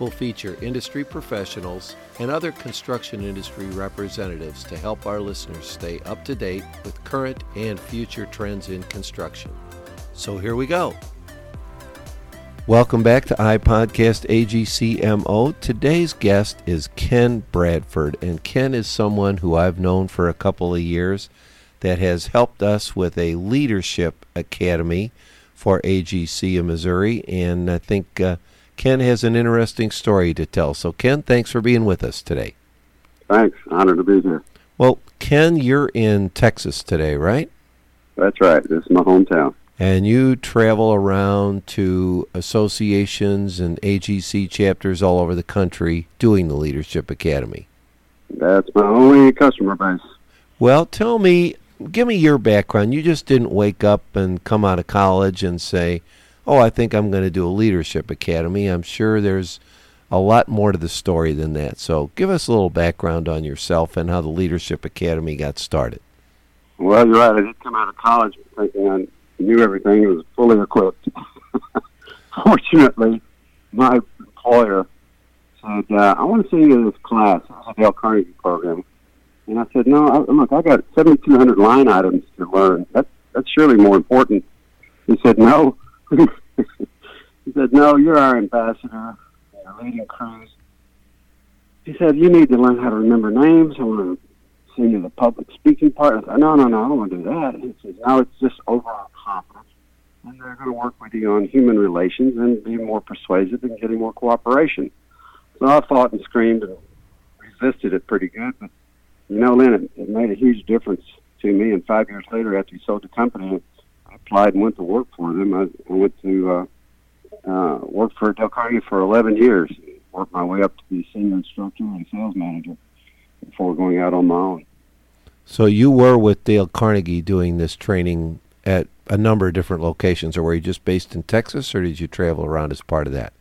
We'll feature industry professionals and other construction industry representatives to help our listeners stay up to date with current and future trends in construction. So here we go. Welcome back to iPodcast AGCMO. Today's guest is Ken Bradford, and Ken is someone who I've known for a couple of years that has helped us with a leadership academy for AGC in Missouri, and I think uh, Ken has an interesting story to tell. So, Ken, thanks for being with us today. Thanks. Honored to be here. Well, Ken, you're in Texas today, right? That's right. This is my hometown. And you travel around to associations and AGC chapters all over the country doing the Leadership Academy. That's my only customer base. Well, tell me, give me your background. You just didn't wake up and come out of college and say, oh, I think I'm going to do a leadership academy. I'm sure there's a lot more to the story than that. So give us a little background on yourself and how the leadership academy got started. Well, you're right. I did come out of college thinking I knew everything, It was fully equipped. Fortunately, my employer said, uh, I want to send you to this class. A Dale Carnegie program. And I said, no, I, look, I got 7,200 line items to learn. That's, that's surely more important. He said, no, he said, "No, you're our ambassador, you're leading crews." He said, "You need to learn how to remember names. I want to send you the public speaking part." I said, "No, no, no, I don't want to do that." He says, "No, it's just overall confidence, and they're going to work with you on human relations and be more persuasive and getting more cooperation." So I fought and screamed and resisted it pretty good, but you know, Lynn, it, it made a huge difference to me. And five years later, after he sold the company, applied and went to work for them. I, I went to uh, uh, work for Dale Carnegie for 11 years. Worked my way up to be senior instructor and sales manager before going out on my own. So you were with Dale Carnegie doing this training at a number of different locations, or were you just based in Texas, or did you travel around as part of that?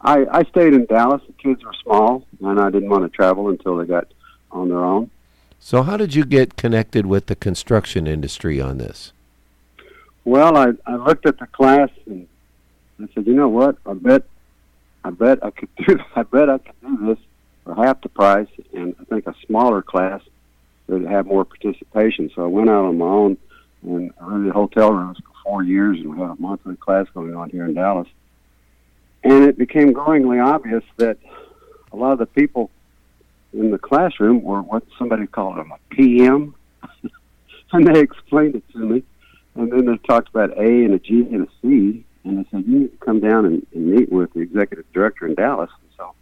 I, I stayed in Dallas. The kids were small, and I didn't want to travel until they got on their own. So, how did you get connected with the construction industry on this? Well, I, I looked at the class and I said, you know what? I bet, I bet I could do. I bet I could do this for half the price, and I think a smaller class would have more participation. So I went out on my own and I rented hotel rooms for four years, and we had a monthly class going on here in Dallas. And it became growingly obvious that a lot of the people in the classroom were what somebody called them a PM, and they explained it to me and then they talked about A and a G and a C, and they said, you need to come down and, and meet with the executive director in Dallas. And so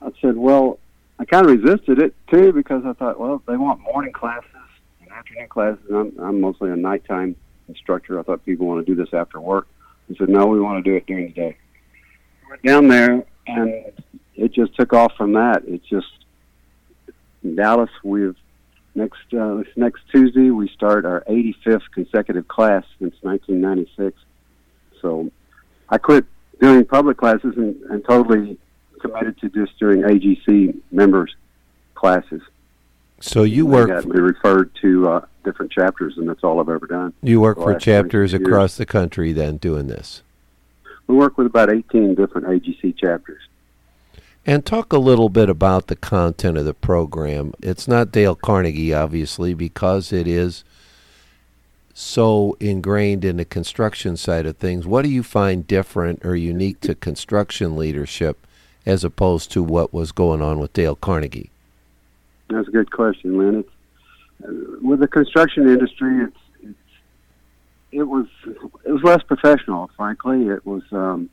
I said, well, I kind of resisted it too because I thought, well, they want morning classes and afternoon classes. I'm, I'm mostly a nighttime instructor. I thought people want to do this after work. He said, no, we want to do it during the day. I went down there, and it just took off from that. It just in Dallas, we've next uh, next Tuesday we start our 85th consecutive class since 1996. So I quit doing public classes and, and totally committed to just doing AGC members classes. So you work. Got me referred to uh, different chapters, and that's all I've ever done. You work for chapters across the country, then doing this. We work with about 18 different AGC chapters. And talk a little bit about the content of the program. It's not Dale Carnegie, obviously, because it is so ingrained in the construction side of things. What do you find different or unique to construction leadership as opposed to what was going on with Dale Carnegie? That's a good question, Lynn. It's, uh, with the construction industry, it's, it's it was it was less professional. Frankly, it was um,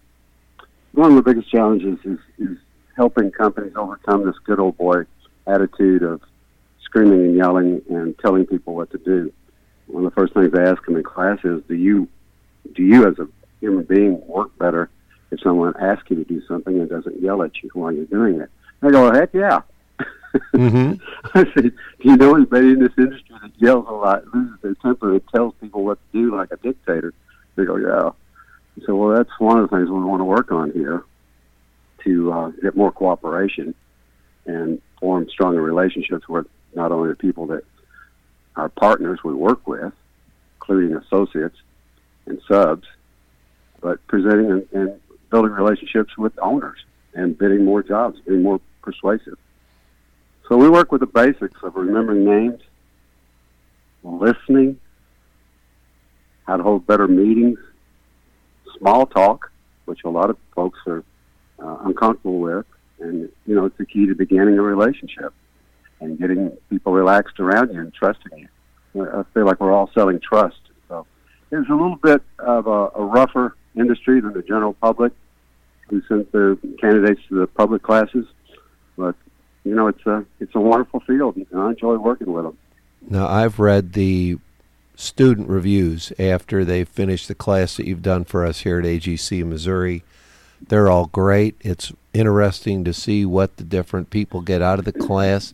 one of the biggest challenges is, is helping companies overcome this good old boy attitude of screaming and yelling and telling people what to do. One of the first things I ask them in class is, "Do you, do you as a human being work better if someone asks you to do something and doesn't yell at you while you're doing it?" I go, "Heck yeah." Mm-hmm. I said, "Do you know anybody in this industry that yells a lot, loses their temper, and tells people what to do like a dictator?" They go, "Yeah." So, well, that's one of the things we want to work on here to uh, get more cooperation and form stronger relationships with not only the people that our partners we work with, including associates and subs, but presenting and, and building relationships with owners and bidding more jobs, being more persuasive. So we work with the basics of remembering names, listening, how to hold better meetings, small talk, which a lot of folks are uh, uncomfortable with, and you know it's the key to beginning a relationship and getting people relaxed around you and trusting you. I feel like we're all selling trust. So it's a little bit of a, a rougher industry than the general public who sent their candidates to the public classes, but you know it's a it's a wonderful field, and I enjoy working with them. Now I've read the student reviews after they finish the class that you've done for us here at AGC Missouri. They're all great. It's interesting to see what the different people get out of the class.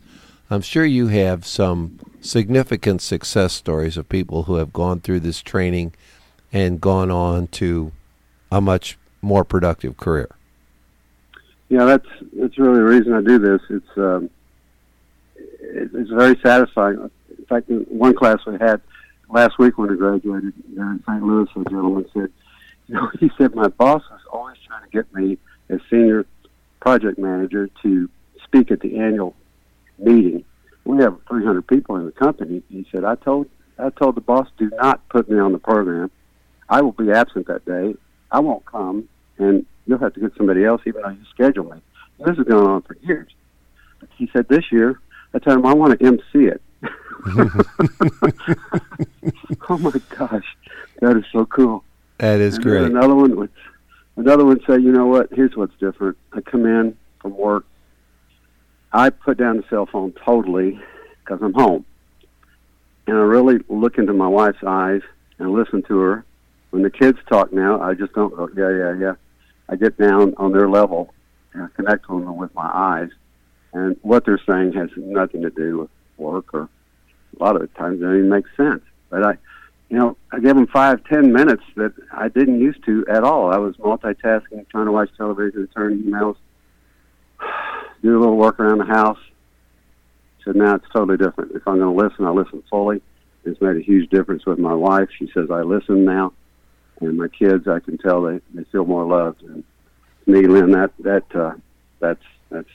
I'm sure you have some significant success stories of people who have gone through this training and gone on to a much more productive career. Yeah, that's that's really the reason I do this. It's um, it, it's very satisfying. In fact, in one class we had last week when I graduated there in St. Louis, a gentleman said, you know, he said my boss was always trying to get me as senior project manager to speak at the annual meeting. We have 300 people in the company. He said, I told I told the boss, do not put me on the program. I will be absent that day. I won't come, and you'll have to get somebody else, even though you schedule me. this has gone on for years. He said this year, I told him I want to MC it. oh my gosh, that is so cool. That is and great. Another one would, another one say, you know what? Here's what's different. I come in from work. I put down the cell phone totally because I'm home, and I really look into my wife's eyes and listen to her. When the kids talk now, I just don't go, yeah, yeah, yeah. I get down on their level and I connect with them with my eyes, and what they're saying has nothing to do with work or a lot of the times it doesn't even make sense. But I, you know, I gave them five, ten minutes that I didn't used to at all. I was multitasking, trying to watch television, return emails, do a little work around the house. said, now it's totally different. If I'm going to listen, I listen fully. It's made a huge difference with my wife. She says I listen now, and my kids, I can tell they they feel more loved. And me, Lynn, that that uh, that's that's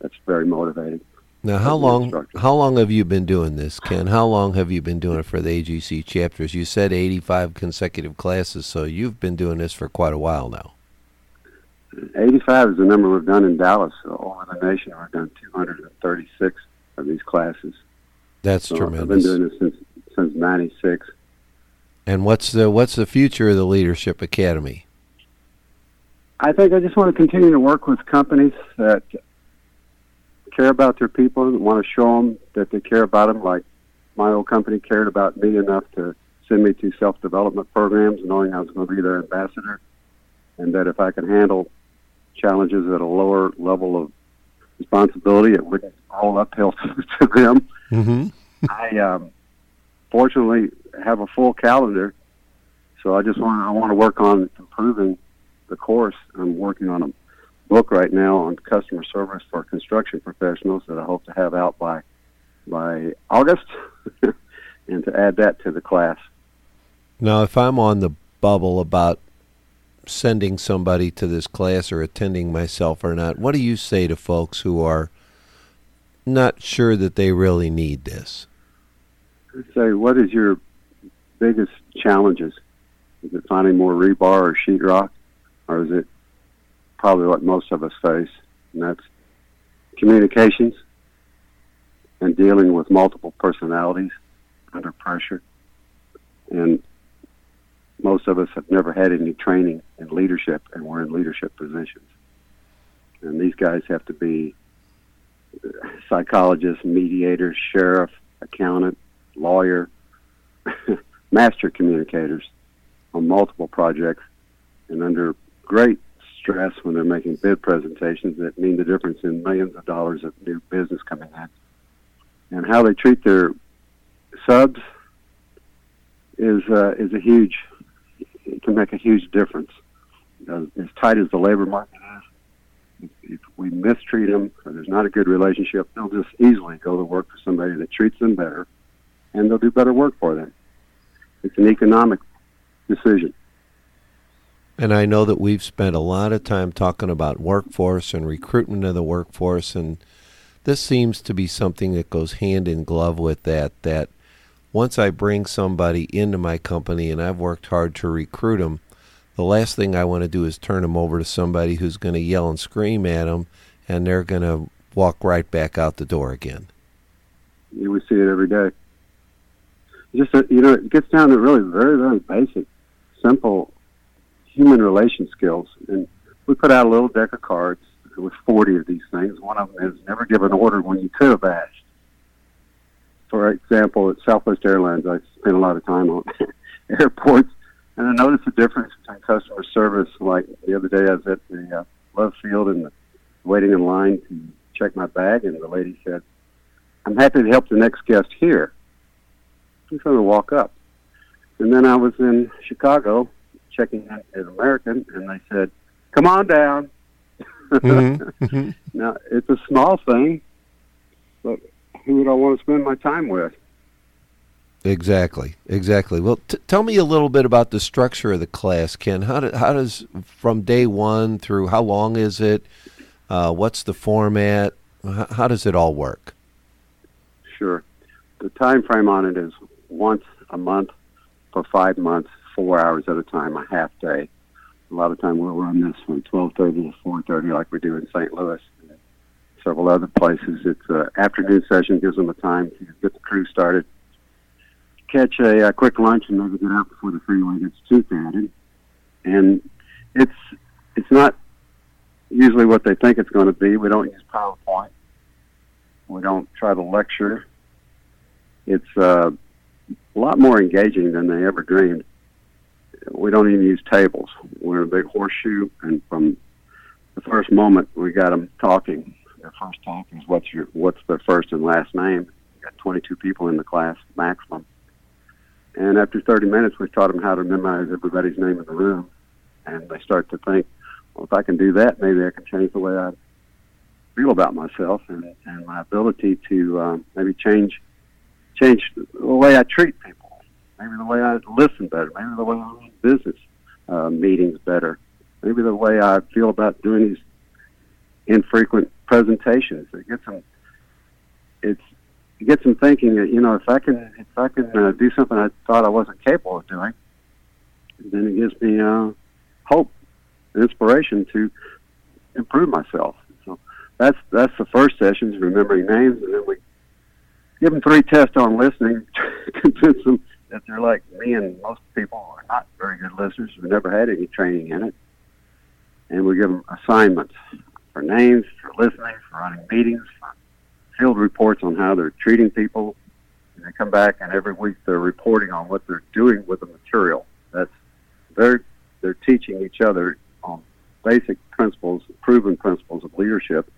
that's very motivating. Now, how long how long have you been doing this, Ken? How long have you been doing it for the AGC chapters? You said 85 consecutive classes, so you've been doing this for quite a while now. 85 is the number we've done in Dallas. So over the nation, we've done 236 of these classes. That's so tremendous. I've been doing this since since '96. And what's the what's the future of the Leadership Academy? I think I just want to continue to work with companies that care about their people and want to show them that they care about them. Like my old company cared about me enough to send me to self development programs, knowing I was going to be their ambassador, and that if I could handle challenges at a lower level of responsibility, it wouldn't roll uphill to them. Mm-hmm. I um, fortunately have a full calendar, so I just want I want to work on improving the course. I'm working on a book right now on customer service for construction professionals that I hope to have out by by August, and to add that to the class. Now, if I'm on the bubble about sending somebody to this class or attending myself or not, what do you say to folks who are not sure that they really need this? Say, what is your biggest challenges? Is it finding more rebar or sheetrock, or is it probably what most of us face, and that's communications and dealing with multiple personalities under pressure. And most of us have never had any training in leadership, and we're in leadership positions. And these guys have to be psychologists, mediators, sheriff, accountant, lawyer, master communicators on multiple projects and under great stress when they're making bid presentations that mean the difference in millions of dollars of new business coming in. And how they treat their subs is uh, is a huge it can make a huge difference. as tight as the labor market is, if, if we mistreat them or there's not a good relationship, they'll just easily go to work for somebody that treats them better, and they'll do better work for them. It's an economic decision. And I know that we've spent a lot of time talking about workforce and recruitment of the workforce, and this seems to be something that goes hand in glove with that. That once I bring somebody into my company and I've worked hard to recruit them, the last thing I want to do is turn them over to somebody who's going to yell and scream at them, and they're going to walk right back out the door again. Yeah, we see it every day. Just uh, you know, it gets down to really very, very basic, simple human relation skills. And we put out a little deck of cards with 40 of these things. One of them is never give an order when you could have asked. For example, at Southwest Airlines, I spend a lot of time on airports, and I noticed the difference between customer service. Like the other day, I was at the uh, love field and waiting in line to check my bag, and the lady said, "I'm happy to help the next guest here." I'm trying to walk up, and then I was in Chicago checking out at American, and they said, "Come on down." Mm-hmm. mm-hmm. now it's a small thing, but who would I want to spend my time with? Exactly, exactly. Well, t- tell me a little bit about the structure of the class, Ken. How, do, how does from day one through how long is it? Uh, what's the format? How, how does it all work? Sure. The time frame on it is once a month for five months, four hours at a time, a half day. A lot of time we'll run this from 12:30 to 4:30, like we do in St. Louis. And several other places, it's an afternoon session, gives them a time to get the crew started, catch a, a quick lunch, and maybe get out before the freeway gets too crowded. And it's it's not usually what they think it's going to be. We don't use PowerPoint. We don't try to lecture. It's uh, a lot more engaging than they ever dreamed we don't even use tables. We're a big horseshoe, and from the first moment we got them talking. Their first talk is what's your what's their first and last name. We got 22 people in the class maximum, and after 30 minutes, we taught them how to memorize everybody's name in the room, and they start to think, well, if I can do that, maybe I can change the way I feel about myself and, and my ability to um, maybe change change the way I treat people maybe the way I listen better, maybe the way I run business uh, meetings better, maybe the way I feel about doing these infrequent presentations. It gets them. It's it gets them thinking that you know if I can if I can uh, do something I thought I wasn't capable of doing, then it gives me uh, hope, inspiration to improve myself. So that's that's the first session, is remembering names, and then we give them three tests on listening, convince them that they're like me and most people are not very good listeners. We never had any training in it. And we give them assignments for names, for listening, for running meetings, for field reports on how they're treating people. And they come back and every week they're reporting on what they're doing with the material. That's they're they're teaching each other on basic principles, proven principles of leadership.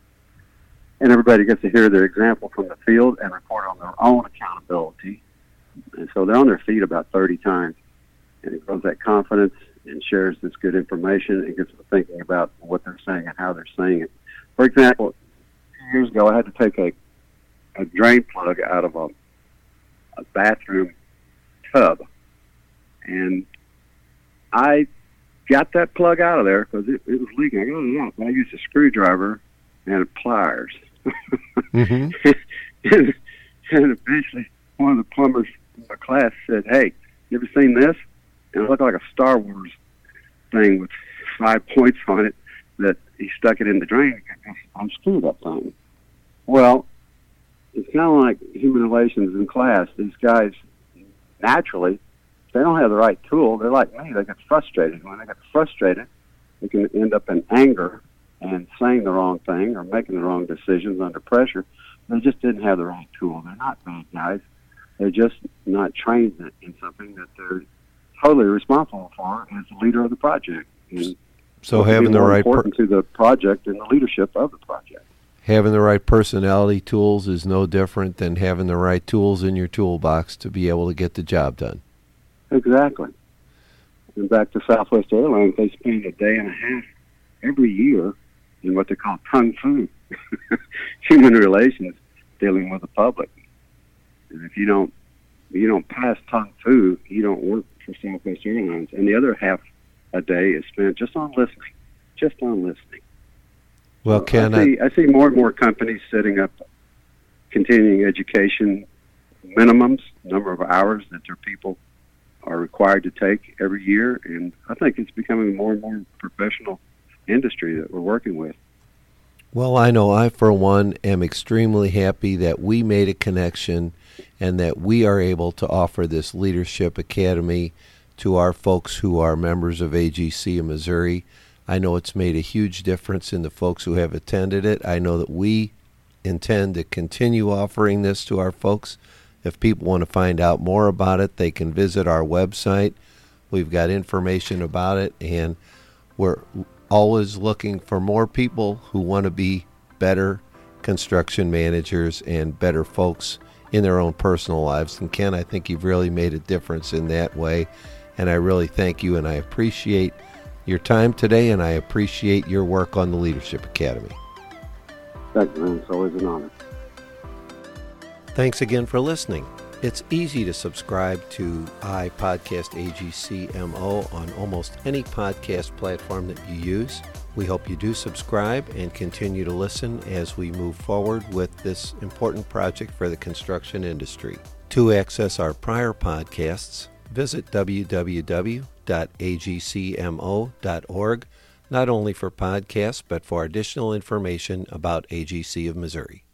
And everybody gets to hear their example from the field and report on their own accountability and so they're on their feet about 30 times. And it grows that confidence and shares this good information and gets them thinking about what they're saying and how they're saying it. For example, years ago, I had to take a, a drain plug out of a, a bathroom tub. And I got that plug out of there because it, it was leaking. I got it out, but I used a screwdriver and pliers. mm-hmm. and, and eventually, one of the plumbers my class said, "Hey, you ever seen this?" And it looked like a Star Wars thing with five points on it. That he stuck it in the drain. screwed up, thing. Well, it's kind of like human relations in class. These guys naturally, they don't have the right tool. They're like me. They get frustrated. When they get frustrated, they can end up in anger and saying the wrong thing or making the wrong decisions under pressure. They just didn't have the right tool. They're not bad guys. They're just not trained in something that they're totally responsible for as the leader of the project. And So having the right important per- to the project and the leadership of the project. Having the right personality tools is no different than having the right tools in your toolbox to be able to get the job done. Exactly. And back to Southwest Airlines, they spend a day and a half every year in what they call kung fu, human relations, dealing with the public. And if you don't, you don't pass kung fu, you don't work for Southwest Airlines. And the other half a day is spent just on listening, just on listening. Well, Ken, I see, I, I see more and more companies setting up continuing education minimums, number of hours that their people are required to take every year, and I think it's becoming more and more professional industry that we're working with. Well, I know I, for one, am extremely happy that we made a connection and that we are able to offer this Leadership Academy to our folks who are members of AGC in Missouri. I know it's made a huge difference in the folks who have attended it. I know that we intend to continue offering this to our folks. If people want to find out more about it, they can visit our website. We've got information about it, and we're always looking for more people who want to be better construction managers and better folks in their own personal lives. And Ken, I think you've really made a difference in that way. And I really thank you and I appreciate your time today and I appreciate your work on the Leadership Academy. Thank you, man. It's always an honor. Thanks again for listening. It's easy to subscribe to iPodcast AGCMO on almost any podcast platform that you use. We hope you do subscribe and continue to listen as we move forward with this important project for the construction industry. To access our prior podcasts, visit www.agcmo.org, not only for podcasts, but for additional information about AGC of Missouri.